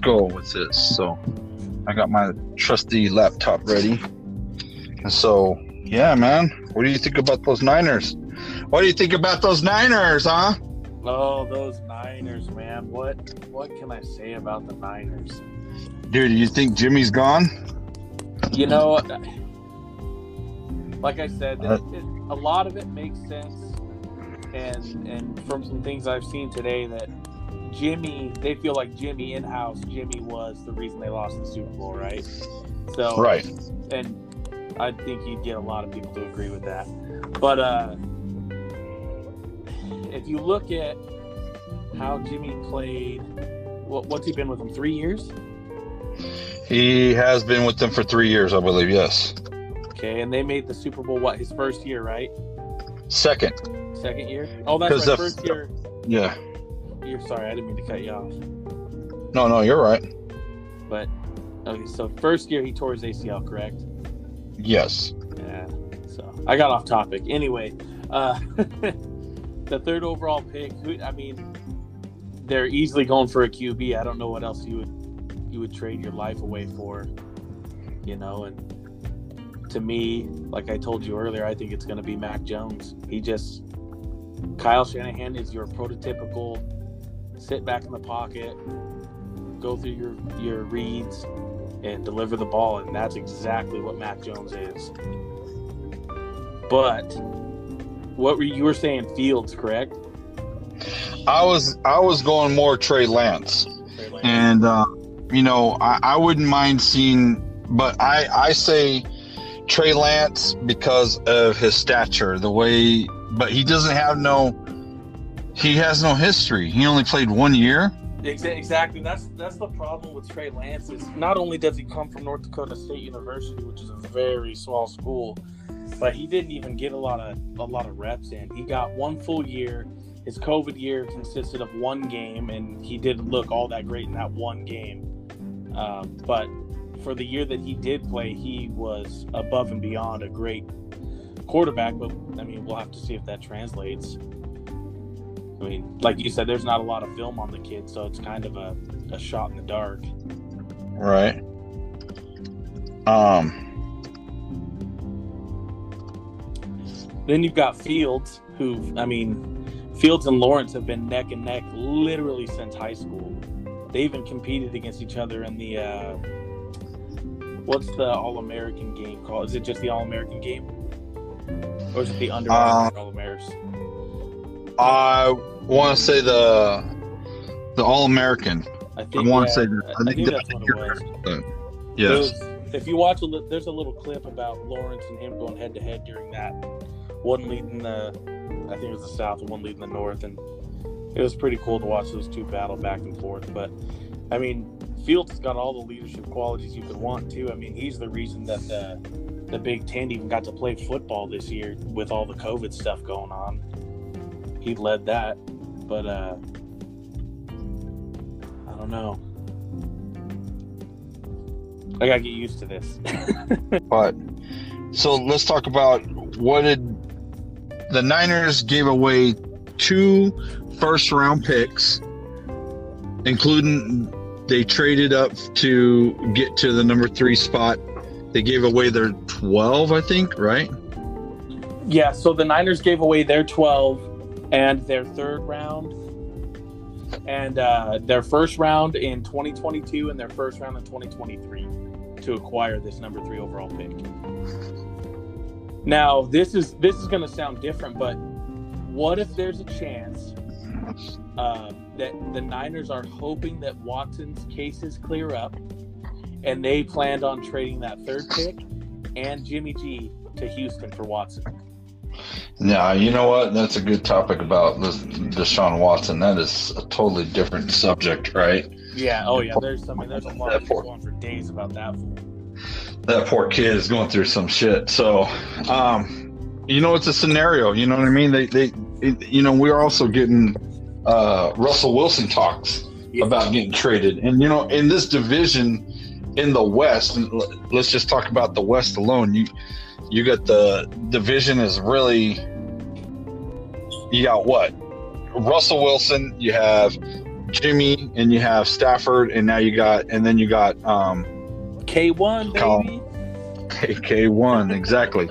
go with this. So I got my trusty laptop ready. And so, yeah, man, what do you think about those Niners? What do you think about those Niners, huh? Oh, those Niners, man. What what can I say about the Niners? Dude, you think Jimmy's gone? You know, like I said, it, uh, it, a lot of it makes sense, and and from some things I've seen today that Jimmy, they feel like Jimmy in house, Jimmy was the reason they lost the Super Bowl, right? So right, and I think you'd get a lot of people to agree with that. But uh, if you look at how Jimmy played, what, what's he been with them? Three years. He has been with them for three years, I believe. Yes. Okay, and they made the Super Bowl what his first year, right? Second. Second year. Oh, that's right. The, first year. Yeah. You're sorry, I didn't mean to cut you off. No, no, you're right. But okay, so first year he tore his ACL, correct? Yes. Yeah. So I got off topic. Anyway, uh, the third overall pick. I mean, they're easily going for a QB. I don't know what else you would you would trade your life away for. You know, and to me, like I told you earlier, I think it's going to be Mac Jones. He just Kyle Shanahan is your prototypical sit back in the pocket, go through your your reads, and deliver the ball, and that's exactly what Mac Jones is. But what were you were saying? Fields, correct? I was I was going more Trey Lance, Trey Lance. and uh, you know I, I wouldn't mind seeing, but I I say Trey Lance because of his stature, the way, but he doesn't have no he has no history. He only played one year. Exactly. That's that's the problem with Trey Lance. Is not only does he come from North Dakota State University, which is a very small school, but he didn't even get a lot of a lot of reps in. He got one full year. His COVID year consisted of one game, and he didn't look all that great in that one game. Um, but for the year that he did play, he was above and beyond a great quarterback. But I mean, we'll have to see if that translates. I mean, like you said, there's not a lot of film on the kid, so it's kind of a, a shot in the dark. Right. Um. Then you've got Fields, who I mean, Fields and Lawrence have been neck and neck literally since high school. They even competed against each other in the uh, what's the All American game called? Is it just the All American game, or is it the Under uh, All Americans? I want to say the the All American. I, think, I want to say that. I, I think, uh, that's what it was. Yes. if you watch a li- there's a little clip about Lawrence and him going head to head during that one leading the I think it was the South and one leading the North, and it was pretty cool to watch those two battle back and forth. But I mean, Fields has got all the leadership qualities you could want too. I mean, he's the reason that the the Big Ten even got to play football this year with all the COVID stuff going on he led that. But uh, I don't know. I gotta get used to this. but so let's talk about what did the Niners gave away two first round picks, including they traded up to get to the number three spot. They gave away their 12, I think, right? Yeah, so the Niners gave away their 12 and their third round and uh, their first round in 2022 and their first round in 2023 to acquire this number three overall pick. Now, this is this is going to sound different, but what if there's a chance uh, that the Niners are hoping that Watson's cases clear up, and they planned on trading that third pick and Jimmy G to Houston for Watson? Yeah, you know what? That's a good topic about this Deshaun Watson. That is a totally different subject, right? Yeah. Oh, yeah. There's I mean, there's a lot poor, going for days about that. That poor kid is going through some shit. So, um, you know, it's a scenario. You know what I mean? They, they, it, you know, we're also getting uh, Russell Wilson talks yeah. about getting traded, and you know, in this division in the West, let's just talk about the West alone. You you got the division is really you got what Russell Wilson, you have Jimmy and you have Stafford, and now you got, and then you got um, K1, baby. K one exactly.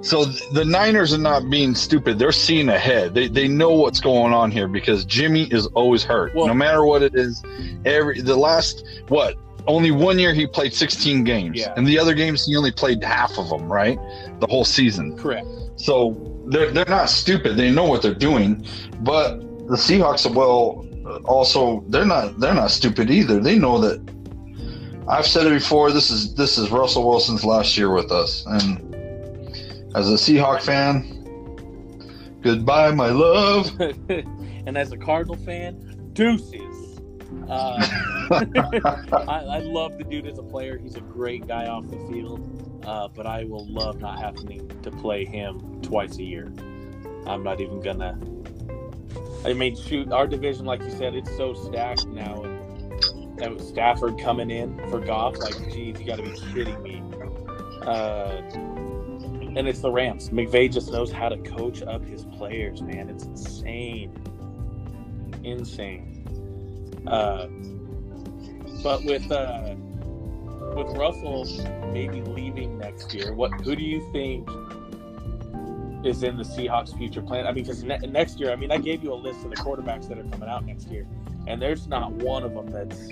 So the Niners are not being stupid. They're seeing ahead. They, they know what's going on here because Jimmy is always hurt. Well- no matter what it is. Every the last what only one year he played 16 games, Yeah. and the other games he only played half of them. Right, the whole season. Correct. So they're they're not stupid. They know what they're doing. But the Seahawks, well, also they're not they're not stupid either. They know that. I've said it before. This is this is Russell Wilson's last year with us, and as a Seahawk fan, goodbye, my love. and as a Cardinal fan, deuces. Uh, I, I love the dude as a player. He's a great guy off the field, uh, but I will love not having to play him twice a year. I'm not even gonna. I mean, shoot, our division, like you said, it's so stacked now, and that was Stafford coming in for Goff. Like, geez, you got to be kidding me. Uh, and it's the Rams. McVay just knows how to coach up his players, man. It's insane, insane. Uh, but with uh, with Russell maybe leaving next year, what who do you think is in the Seahawks' future plan? I mean, because ne- next year, I mean, I gave you a list of the quarterbacks that are coming out next year, and there's not one of them that's.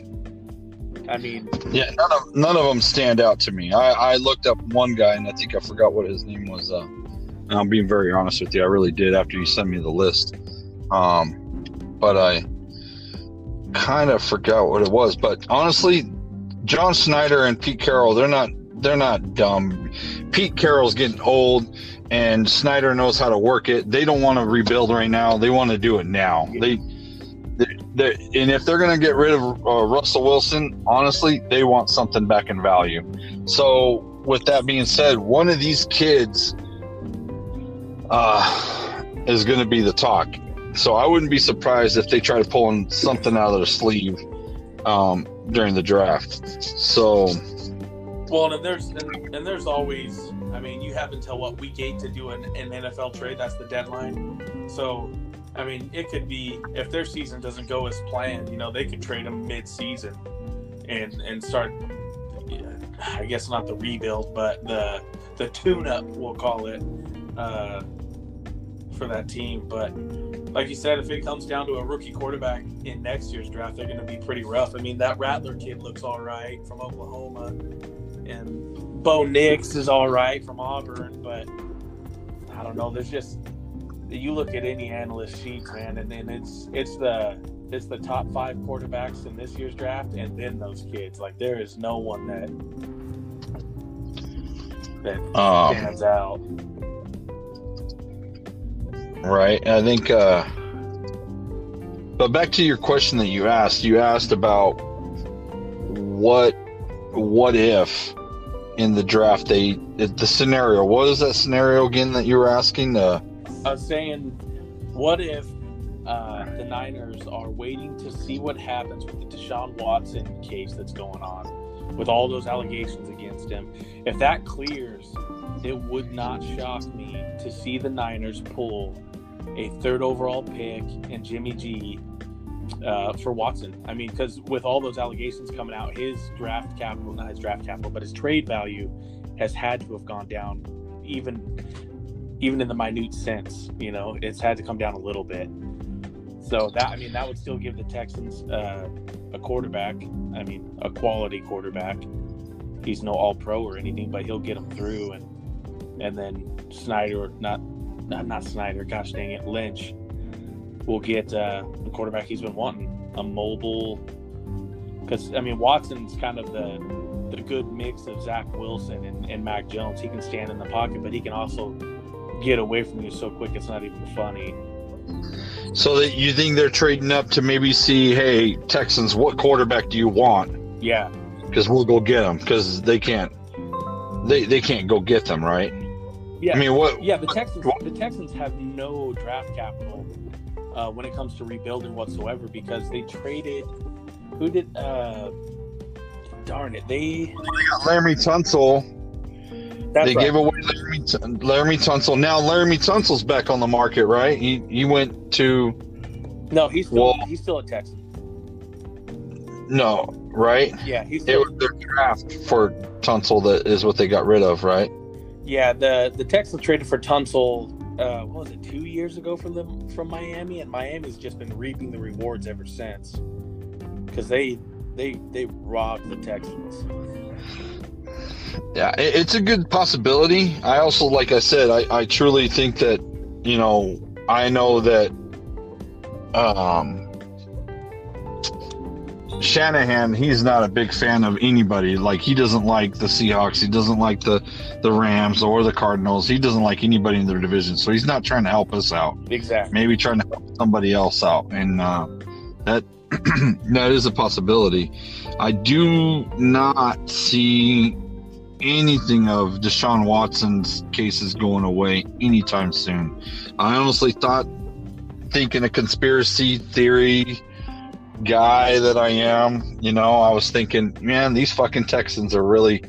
I mean, Yeah, none of none of them stand out to me. I, I looked up one guy, and I think I forgot what his name was. Uh, and I'm being very honest with you. I really did after you sent me the list. Um, but I kind of forgot what it was. But honestly, John Schneider and Pete Carroll, they're not they're not dumb. Pete Carroll's getting old, and Schneider knows how to work it. They don't want to rebuild right now. They want to do it now. They. They're, they're, and if they're going to get rid of uh, Russell Wilson, honestly, they want something back in value. So, with that being said, one of these kids uh, is going to be the talk. So, I wouldn't be surprised if they try to pull in something out of their sleeve um, during the draft. So, Well, and there's and, and there's always. I mean, you have until what week eight to do an, an NFL trade. That's the deadline. So, I mean, it could be if their season doesn't go as planned. You know, they could trade them mid-season and and start. I guess not the rebuild, but the the tune-up, we'll call it, uh, for that team. But like you said, if it comes down to a rookie quarterback in next year's draft, they're going to be pretty rough. I mean, that Rattler kid looks all right from Oklahoma, and Bo Nix is all right from Auburn, but I don't know. There's just you look at any analyst sheets, man, and then it's it's the it's the top five quarterbacks in this year's draft, and then those kids. Like there is no one that that um, stands out. Right. I think uh but back to your question that you asked, you asked about what what if in the draft they the scenario. What is that scenario again that you were asking? Uh I was saying, what if uh, the Niners are waiting to see what happens with the Deshaun Watson case that's going on, with all those allegations against him? If that clears, it would not shock me to see the Niners pull a third overall pick and Jimmy G uh, for Watson. I mean, because with all those allegations coming out, his draft capital, not his draft capital, but his trade value has had to have gone down even even in the minute sense, you know, it's had to come down a little bit. So that I mean that would still give the Texans uh, a quarterback. I mean, a quality quarterback. He's no All Pro or anything, but he'll get them through. And and then Schneider, not not, not Schneider, gosh dang it, Lynch will get uh, the quarterback he's been wanting, a mobile. Because I mean, Watson's kind of the the good mix of Zach Wilson and, and Mac Jones. He can stand in the pocket, but he can also get away from you so quick it's not even funny. so that you think they're trading up to maybe see, hey, Texans, what quarterback do you want? Yeah, Because we'll go get them because they can't they they can't go get them, right? Yeah, I mean, what yeah. The Texans, the Texans have no draft capital uh, when it comes to rebuilding whatsoever because they traded. Who did? Uh, darn it, they. They got Laremy Tunsil That's they right. gave away Laremy, Laremy Tunsil. Now Laremy Tunsil's back on the market, right? He he went to no, he's still Well- he's still a Texan. No, right? Yeah, he's It was their draft for Tunsil that is what they got rid of, right? Yeah. The the Texans traded for Tunsil. Uh, what was it? Two years ago from them from Miami, and Miami's just been reaping the rewards ever since. Because they they they robbed the Texans. Yeah, it, it's a good possibility. I also, like I said, I, I truly think that, you know, I know that um, Shanahan, he's not a big fan of anybody. Like he doesn't like the Seahawks, he doesn't like the the Rams or the Cardinals. He doesn't like anybody in their division. So he's not trying to help us out. Exactly. Maybe trying to help somebody else out, and uh, that that is a possibility. I do not see anything of Deshaun Watson's cases going away anytime soon. I honestly thought, thinking a conspiracy theory guy that I am, you know, I was thinking, man, these fucking Texans are really,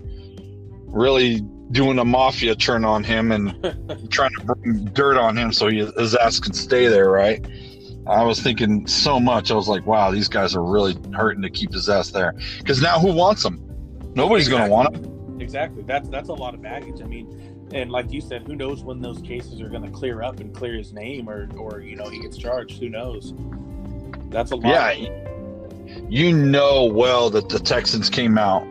really doing a mafia turn on him and trying to bring dirt on him so he, his ass can stay there, right? I was thinking so much. I was like, wow, these guys are really hurting to keep his ass there. Because now who wants him? Nobody's going to want him. Exactly. That's that's a lot of baggage. I mean, and like you said, who knows when those cases are going to clear up and clear his name, or or you know he gets charged. Who knows? That's a lot. Yeah, you know well that the Texans came out.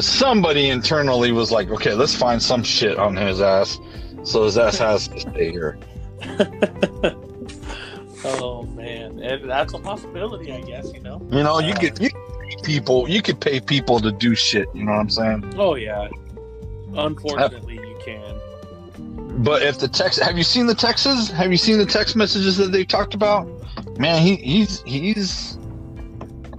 Somebody internally was like, okay, let's find some shit on his ass, so his ass has to stay here. oh man, and that's a possibility, I guess. You know. You know, you Uh, could you could people, you could pay people to do shit. You know what I'm saying? Oh yeah. Unfortunately, you can. But if the text, have you seen the texts? Have you seen the text messages that they've talked about? Man, he he's he's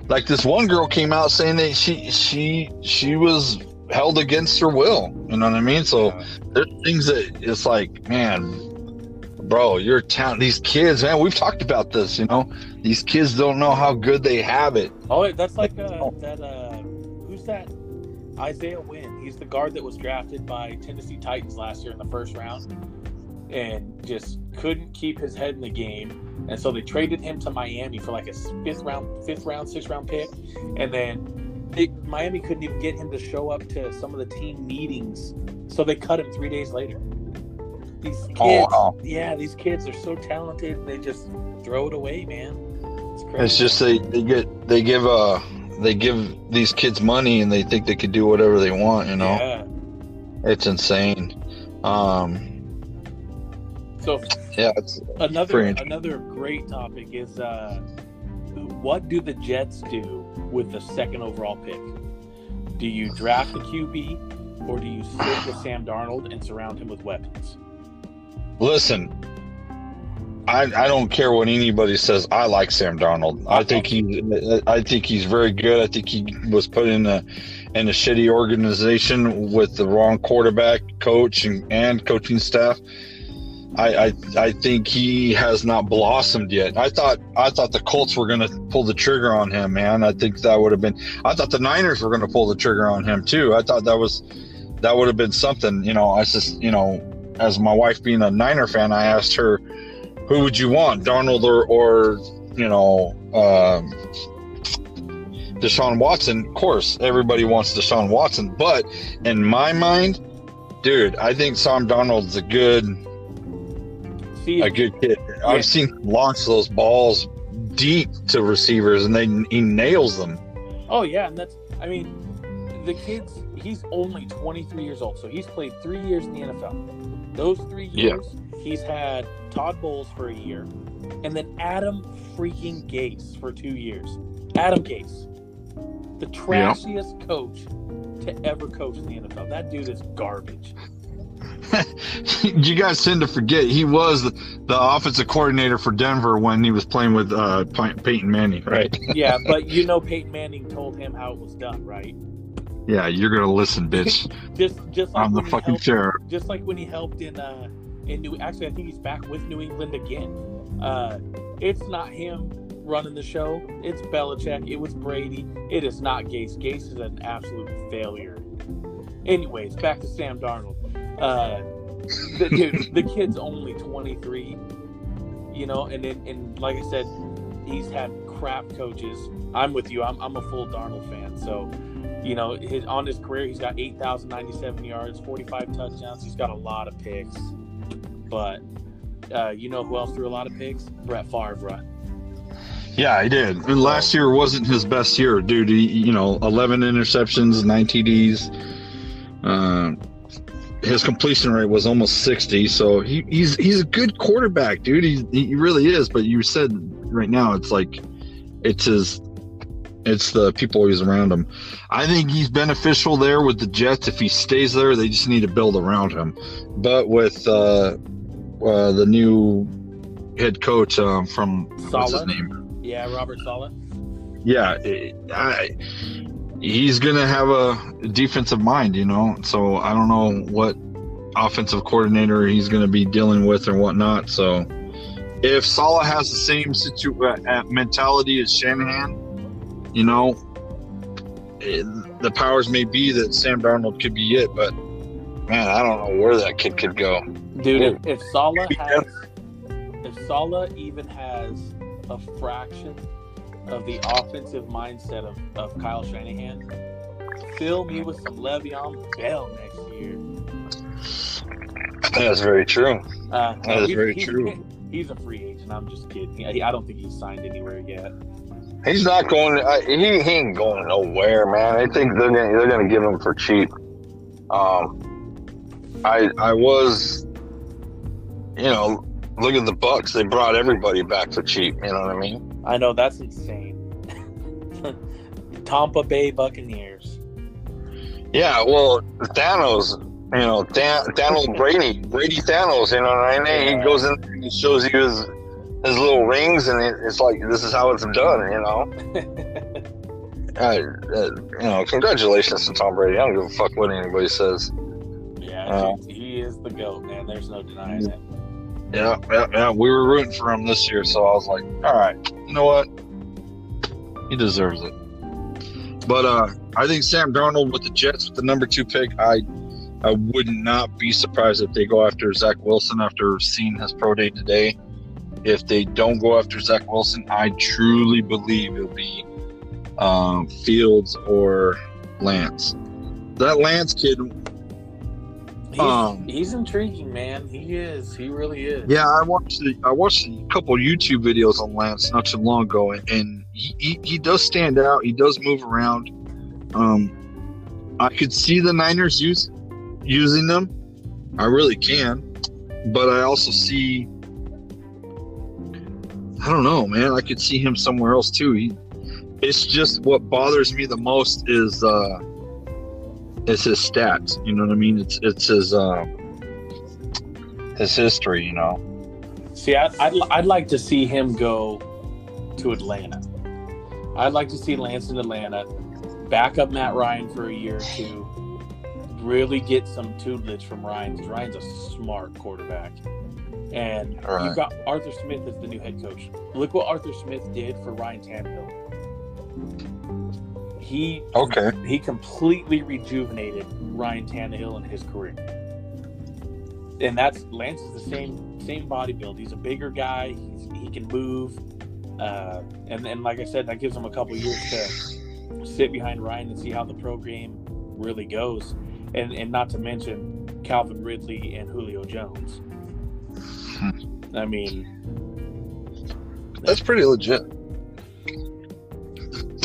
like this one girl came out saying that she she she was held against her will. You know what I mean? So Yeah. there's things that it's like, man, bro, you're town. These kids, man, we've talked about this. You know, these kids don't know how good they have it. Oh, that's like uh, that. Uh, who's that? Isaiah Wynn. He's the guard that was drafted by Tennessee Titans last year in the first round, and just couldn't keep his head in the game. And so they traded him to Miami for like a fifth round, fifth round, sixth round pick, and then they, Miami couldn't even get him to show up to some of the team meetings, so they cut him three days later. These kids, Oh, wow. yeah, these kids are so talented. They just throw it away, man. It's crazy. It's just they they get they give uh they give these kids money and they think they can do whatever they want. You know, yeah. it's insane. Um, So yeah, another another great topic is uh, what do the Jets do with the second overall pick? Do you draft the QB or do you sit with Sam Darnold and surround him with weapons? listen. I, I don't care what anybody says. I like Sam Darnold. I think he I think he's very good. I think he was put in a in a shitty organization with the wrong quarterback, coach, and, and coaching staff. I, I I think he has not blossomed yet. I thought I thought the Colts were going to pull the trigger on him, man. I think that would have been. I thought the Niners were going to pull the trigger on him too. I thought that was that would have been something. You know, I just you know, as my wife being a Niner fan, I asked her, who would you want, Darnold or or you know, um, Deshaun Watson? Of course, everybody wants Deshaun Watson, but in my mind, dude, I think Sam Darnold's a good See, a good kid. I've seen him launch those balls deep to receivers, and they he nails them. oh yeah, and that's I mean, the kid's he's only 23 years old, so he's played three years in the NFL. Those three Yeah. years, he's had Todd Bowles for a year, and then Adam freaking Gase for two years. Adam Gase, the trashiest coach to ever coach in the NFL. That dude is garbage. you guys tend to forget he was the, offensive coordinator for Denver when he was playing with uh, Pey- Peyton Manning, right? Yeah, but you know Peyton Manning told him how it was done, right? yeah, you're gonna listen, bitch. Just just like I'm the he fucking helped- sheriff. just like when he helped in uh in New actually I think he's back with New England again. Uh it's not him running the show. It's Belichick. It was Brady. It is not Gase. Gase is an absolute failure. Anyways, back to Sam Darnold. Uh the dude, the kid's only 23. You know, and then and like I said, he's had crap coaches. I'm with you. I'm, I'm a full Darnold fan. So, you know, his on his career, he's got 8,097 yards, 45 touchdowns. He's got a lot of picks. But uh, you know who else threw a lot of picks? Brett Favre? Yeah, he did. And last year wasn't his best year, dude. He, you know, 11 interceptions, 9 TDs. Uh, his completion rate was almost 60. So he, he's he's a good quarterback, dude. He, he really is. But you said right now, it's like it's his it's the people he's around him. I think he's beneficial there with the Jets. If he stays there, they just need to build around him. But with uh, uh, the new head coach um, from what's his name? Yeah, Robert Saleh. Yeah, it, I, he's gonna have a defensive mind, you know. So I don't know what offensive coordinator he's gonna be dealing with and whatnot. So if Saleh has the same situ- uh, mentality as Shanahan, you know, it, the powers may be that Sam Darnold could be it, but man, I don't know where that kid could go. Dude, if, if Saleh has, if Saleh even has a fraction of the offensive mindset of, of Kyle Shanahan, fill me with some Le'Veon Bell next year. That's very true. Uh, That is very he's- true. He's a free agent. I'm just kidding. I, I don't think he's signed anywhere yet. He's not going. I, he, he ain't going nowhere, man. I think they're gonna they're gonna give him for cheap. Um, I I was, you know, look at the Bucks. They brought everybody back for cheap. You know what I mean? I know that's insane. Tampa Bay Buccaneers. Yeah. Well, Thanos. You know, Dan, Thanos Brady, Brady Thanos. You know what I mean? He goes in and he shows you his his little rings, and it, it's like this is how it's done. You know. Uh, uh, you know, congratulations to Tom Brady. I don't give a fuck what anybody says. yeah, Uh, he is the goat, man. There's no denying it. Yeah, yeah, yeah. We were rooting for him this year, so I was like, all right, you know what? He deserves it. But uh, I think Sam Darnold with the Jets with the number two pick, I I would not be surprised if they go after Zach Wilson after seeing his pro day today. If they don't go after Zach Wilson, I truly believe it'll be um, Fields or Lance. That Lance kid, He's, Um, he's intriguing, man. He is. He really is. Yeah, I watched the, I watched a couple YouTube videos on Lance not too long ago, and, and he, he, he does stand out. He does move around. Um, I could see the Niners use using them. I really can, but I also see. I don't know, man. I could see him somewhere else too. He, it's just what bothers me the most is uh, is his stats. You know what I mean? It's it's his uh, his history. You know. See, I'd, I'd, I'd like to see him go to Atlanta. I'd like to see Lance in Atlanta, back up Matt Ryan for a year or two, really get some tutelage from Ryan because Ryan's a smart quarterback. And you've got Arthur Smith as the new head coach. Look what Arthur Smith did for Ryan Tannehill. He Okay. he completely rejuvenated Ryan Tannehill in his career. And that's Lance is the same same body build. He's a bigger guy. He's, he can move, uh, and and like I said, that gives him a couple years to sit behind Ryan and see how the pro game really goes. And and not to mention Calvin Ridley and Julio Jones. I mean, That's pretty legit.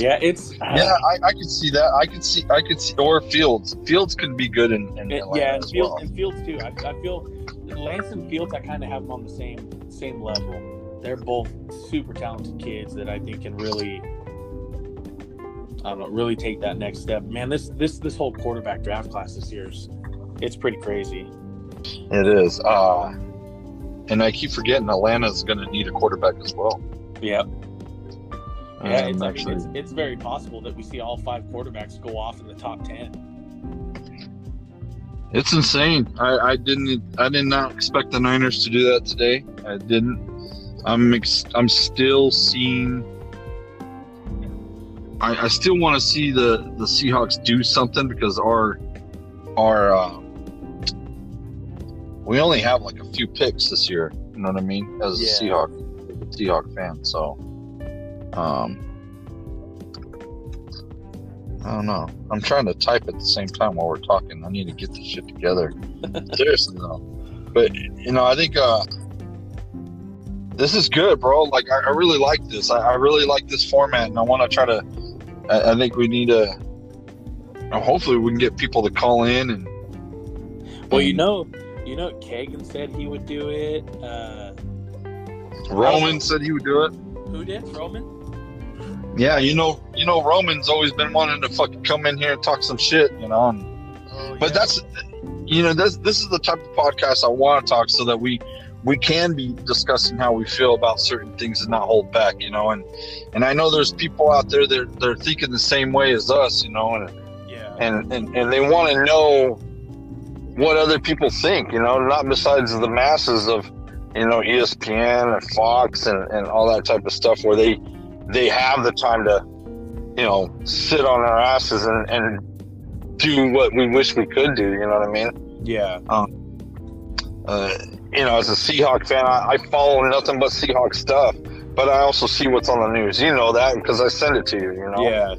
Yeah, it's Yeah, I, I could see that. I could see. I could see. Or Fields. Fields could be good in, in It- yeah, and Fields, well. and Fields too. I, I feel Lance and Fields. I kind of have them on the same same level. They're both super talented kids that I think can really, I don't know, really take that next step. Man, this this this whole quarterback draft class this year's it's pretty crazy. It is. Uh, and I keep forgetting Atlanta's going to need a quarterback as well. Yeah, yeah. Um, It's, I mean, actually, it's it's very possible that we see all five quarterbacks go off in the top ten. it's insane. I, I didn't. I did not expect the Niners to do that today. I didn't. I'm. Ex- I'm still seeing. I, I still want to see the the Seahawks do something because our our uh, we only have like a few picks this year. You know what I mean? As a Yeah. Seahawk Seahawk fan, so Um, I don't know. I'm trying to type at the same time while we're talking. I need to get this shit together. Seriously though. But you know, I think uh this is good, bro. Like I, I really like this. I, I really like this format and I wanna try to I, I think we need to hopefully we can get people to call in and Well, you know, you know, Kagan said he would do it. Uh, Roman said he would do it. who did? Roman? Yeah, you know, you know, Roman's always been wanting to fucking come in here and talk some shit, you know. And, Oh, but yeah. that's, you know, this this is the type of podcast I want to talk so that we we can be discussing how we feel about certain things and not hold back, you know. And and I know there's people out there that they're thinking the same way as us, you know, and yeah. and and, and they want to know what other people think, you know, not besides the masses of, you know, ESPN and Fox and, and all that type of stuff where they they have the time to, you know, sit on our asses and, and do what we wish we could do, you know what I mean? yeah. Uh, you know, as a Seahawk fan, I, I follow nothing but Seahawk stuff, but I also see what's on the news. You know that because I send it to you, you know? Yeah.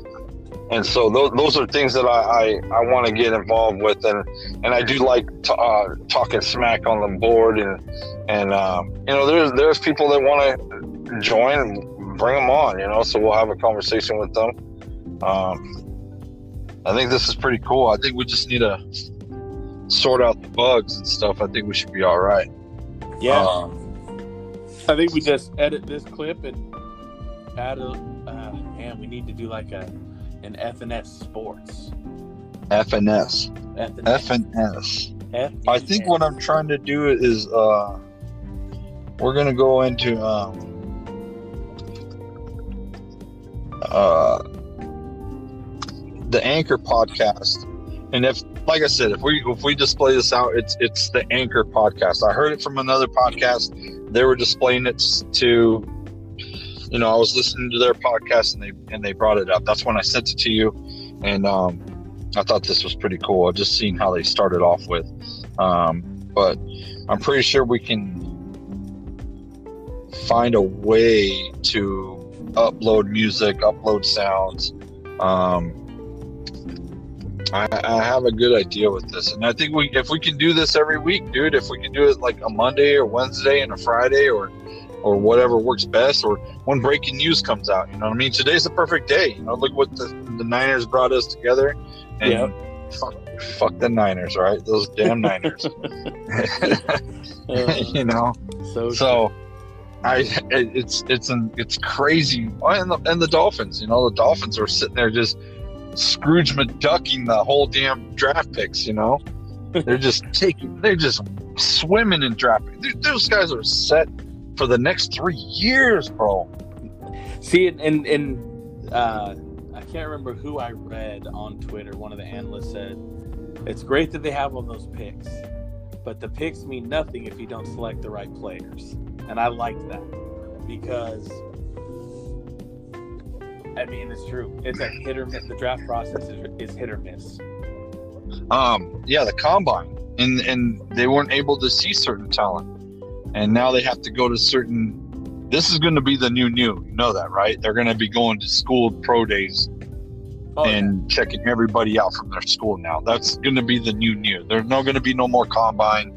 and so those, those are things that I, I, I want to get involved with and and I do like to, uh, talking smack on the board and and um, you know there's there's people that want to join bring them on you know so we'll have a conversation with them um, I think this is pretty cool I think we just need to sort out the bugs and stuff I think we should be all right Yeah. Um, I think we just edit this clip and add a. Uh, man, we need to do like a an FNS Sports. FNS FNS. FNS F- I think what I'm trying to do is uh we're gonna go into um uh the anchor podcast. And if like I said if we if we display this out it's it's the anchor podcast. I heard it from another podcast. They were displaying it to you know I was listening to their podcast and they and they brought it up. That's when I sent it to you. And um I thought this was pretty cool. I've just seen how they started off with. Um, but I'm pretty sure we can find a way to upload music, upload sounds. Um, I, I have a good idea with this, and I think we if we can do this every week, dude. If we can do it like a Monday or Wednesday and a Friday or or whatever works best, or when breaking news comes out, you know what I mean. Today's the perfect day. You know, look what the, the Niners brought us together, and Yep. fuck, fuck the Niners, right? Those damn Niners. Uh, you know. so So, I it's it's an it's crazy. Oh, And the, and the Dolphins, you know, the Dolphins are sitting there just Scrooge McDucking the whole damn draft picks. You know, they're just taking, they're just swimming in draft. picks. Those guys are set for the next three years, bro. See, and and, and uh, I can't remember who I read on Twitter. One of the analysts said, "It's great that they have all those picks, but the picks mean nothing if you don't select the right players." And I like that because, I mean, it's true. It's a hit or miss. The draft process is, is hit or miss. Um, yeah, the combine, and and they weren't able to see certain talent, and now they have to go to certain. This is going to be the new new. You know that, right? They're going to be going to school pro days Oh, and checking everybody out from their school now. That's going to be the new new. There's no going to be no more combine.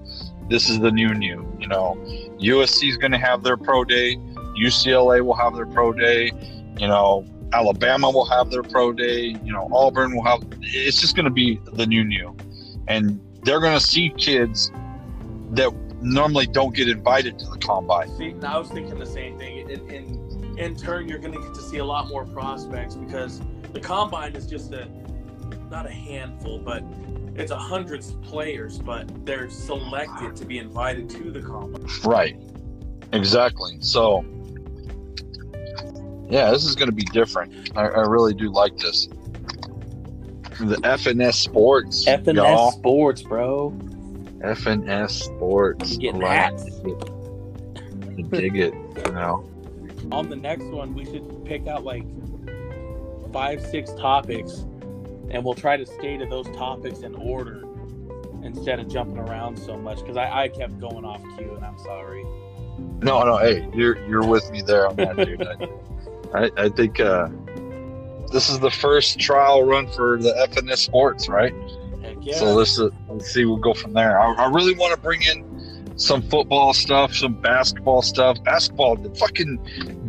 This is the new new. You know, USC is going to have their pro day. UCLA will have their pro day. You know, Alabama will have their pro day. You know, Auburn will have. It's just going to be the new new, and they're going to see kids that normally don't get invited to the combine. See, I was thinking the same thing. In, in, in turn, you're going to get to see a lot more prospects because the combine is just a not a handful, but it's a hundreds of players, but they're selected to be invited to the combine. Right. Exactly. So, yeah, this is going to be different. I, I really do like this. The FNS Sports. FNS y'all. Sports, bro. FNS Sports. I'm getting I that. it. I dig it. You know. On the next one, we should pick out like five, six topics, and we'll try to stay to those topics in order instead of jumping around so much. Because I, I kept going off cue, and I'm sorry. No, no. Hey, you're you're with me there on that, dude. I, I, think uh, this is the first trial run for the FNS Sports, right? Heck yeah. So let's uh, let's see. We'll go from there. I, I really want to bring in some football stuff, some basketball stuff. Basketball, the fucking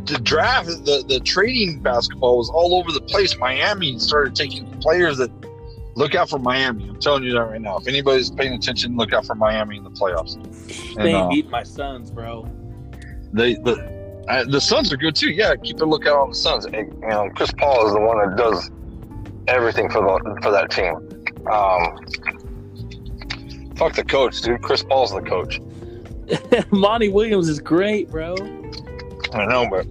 the draft, the the trading basketball was all over the place. Miami started taking players that look out for Miami. I'm telling you that right now. If anybody's paying attention, look out for Miami in the playoffs. they uh, beat my Suns, bro. they the uh, the Suns are good too. Yeah, keep a lookout on the Suns. You know, Chris Paul is the one that does everything for the for that team. Um, fuck the coach, dude. Chris Paul's the coach. Monty Williams is great, bro. I know, but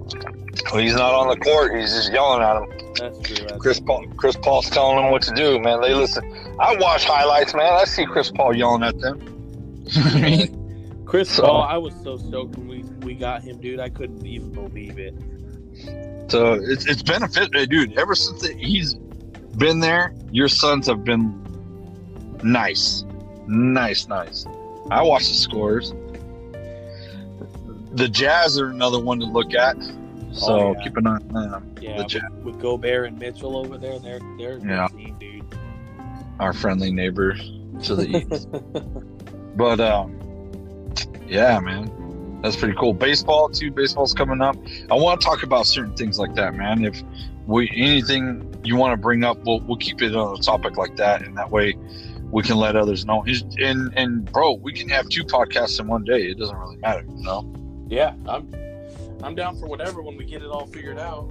when he's not on the court, he's just yelling at him. That's true. That's Chris Paul, Chris Paul's telling them what to do, man. They listen. I watch highlights, man. I see Chris Paul yelling at them. I mean, Chris So- Paul, I was so stoked when we, we got him, dude. I couldn't even believe it. so it's it's benefit, dude. Ever since the, he's been there, your Suns have been nice, nice, nice. I watch the scores. The Jazz are another one to look at. So Oh, yeah. keep an eye on them. Yeah, The Jazz. with, Gobert and Mitchell over there, they're they're Yeah. team, dude. Our friendly neighbor to the east. But um, yeah, man, that's pretty cool. Baseball too. Baseball's coming up. I want to talk about certain things like that, man. If we anything you want to bring up, we'll we'll keep it on a topic like that, and that way we can let others know. Is- And and bro, we can have two podcasts in one day. It doesn't really matter, you know. Yeah, I'm I'm down for whatever when we get it all figured out.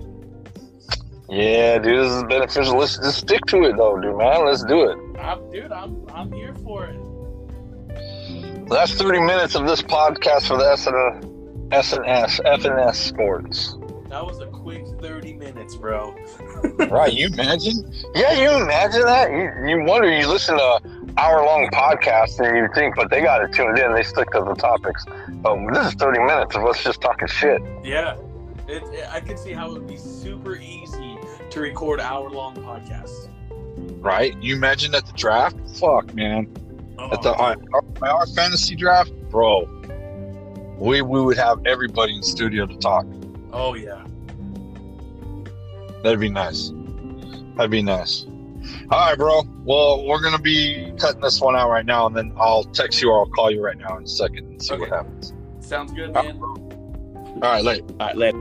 Yeah, dude, this is beneficial. Let's just stick to it, though, dude, man. Let's do it. I'm, dude, I'm I'm here for it. That's 30 minutes of this podcast for the SN, SNS, FNS Sports. That was a quick 30 minutes, bro. Right? You imagine? Yeah, you imagine that? You, you wonder, you listen to hour long podcasts and you think, but they got it tuned in, they stick to the topics. But this is 30 minutes of us just talking shit. Yeah, it, it- I could see how it would be super easy to record hour long podcasts. Right? You imagine at the draft? Fuck, man. At the our, our, our fantasy draft, bro. We we would have everybody in studio to talk. Oh yeah. That'd be nice. That'd be nice. All right, bro. Well, we're gonna be cutting this one out right now, and then I'll text you or I'll call you right now in a second and see what happens. Sounds good, man. All right, later. All right, later.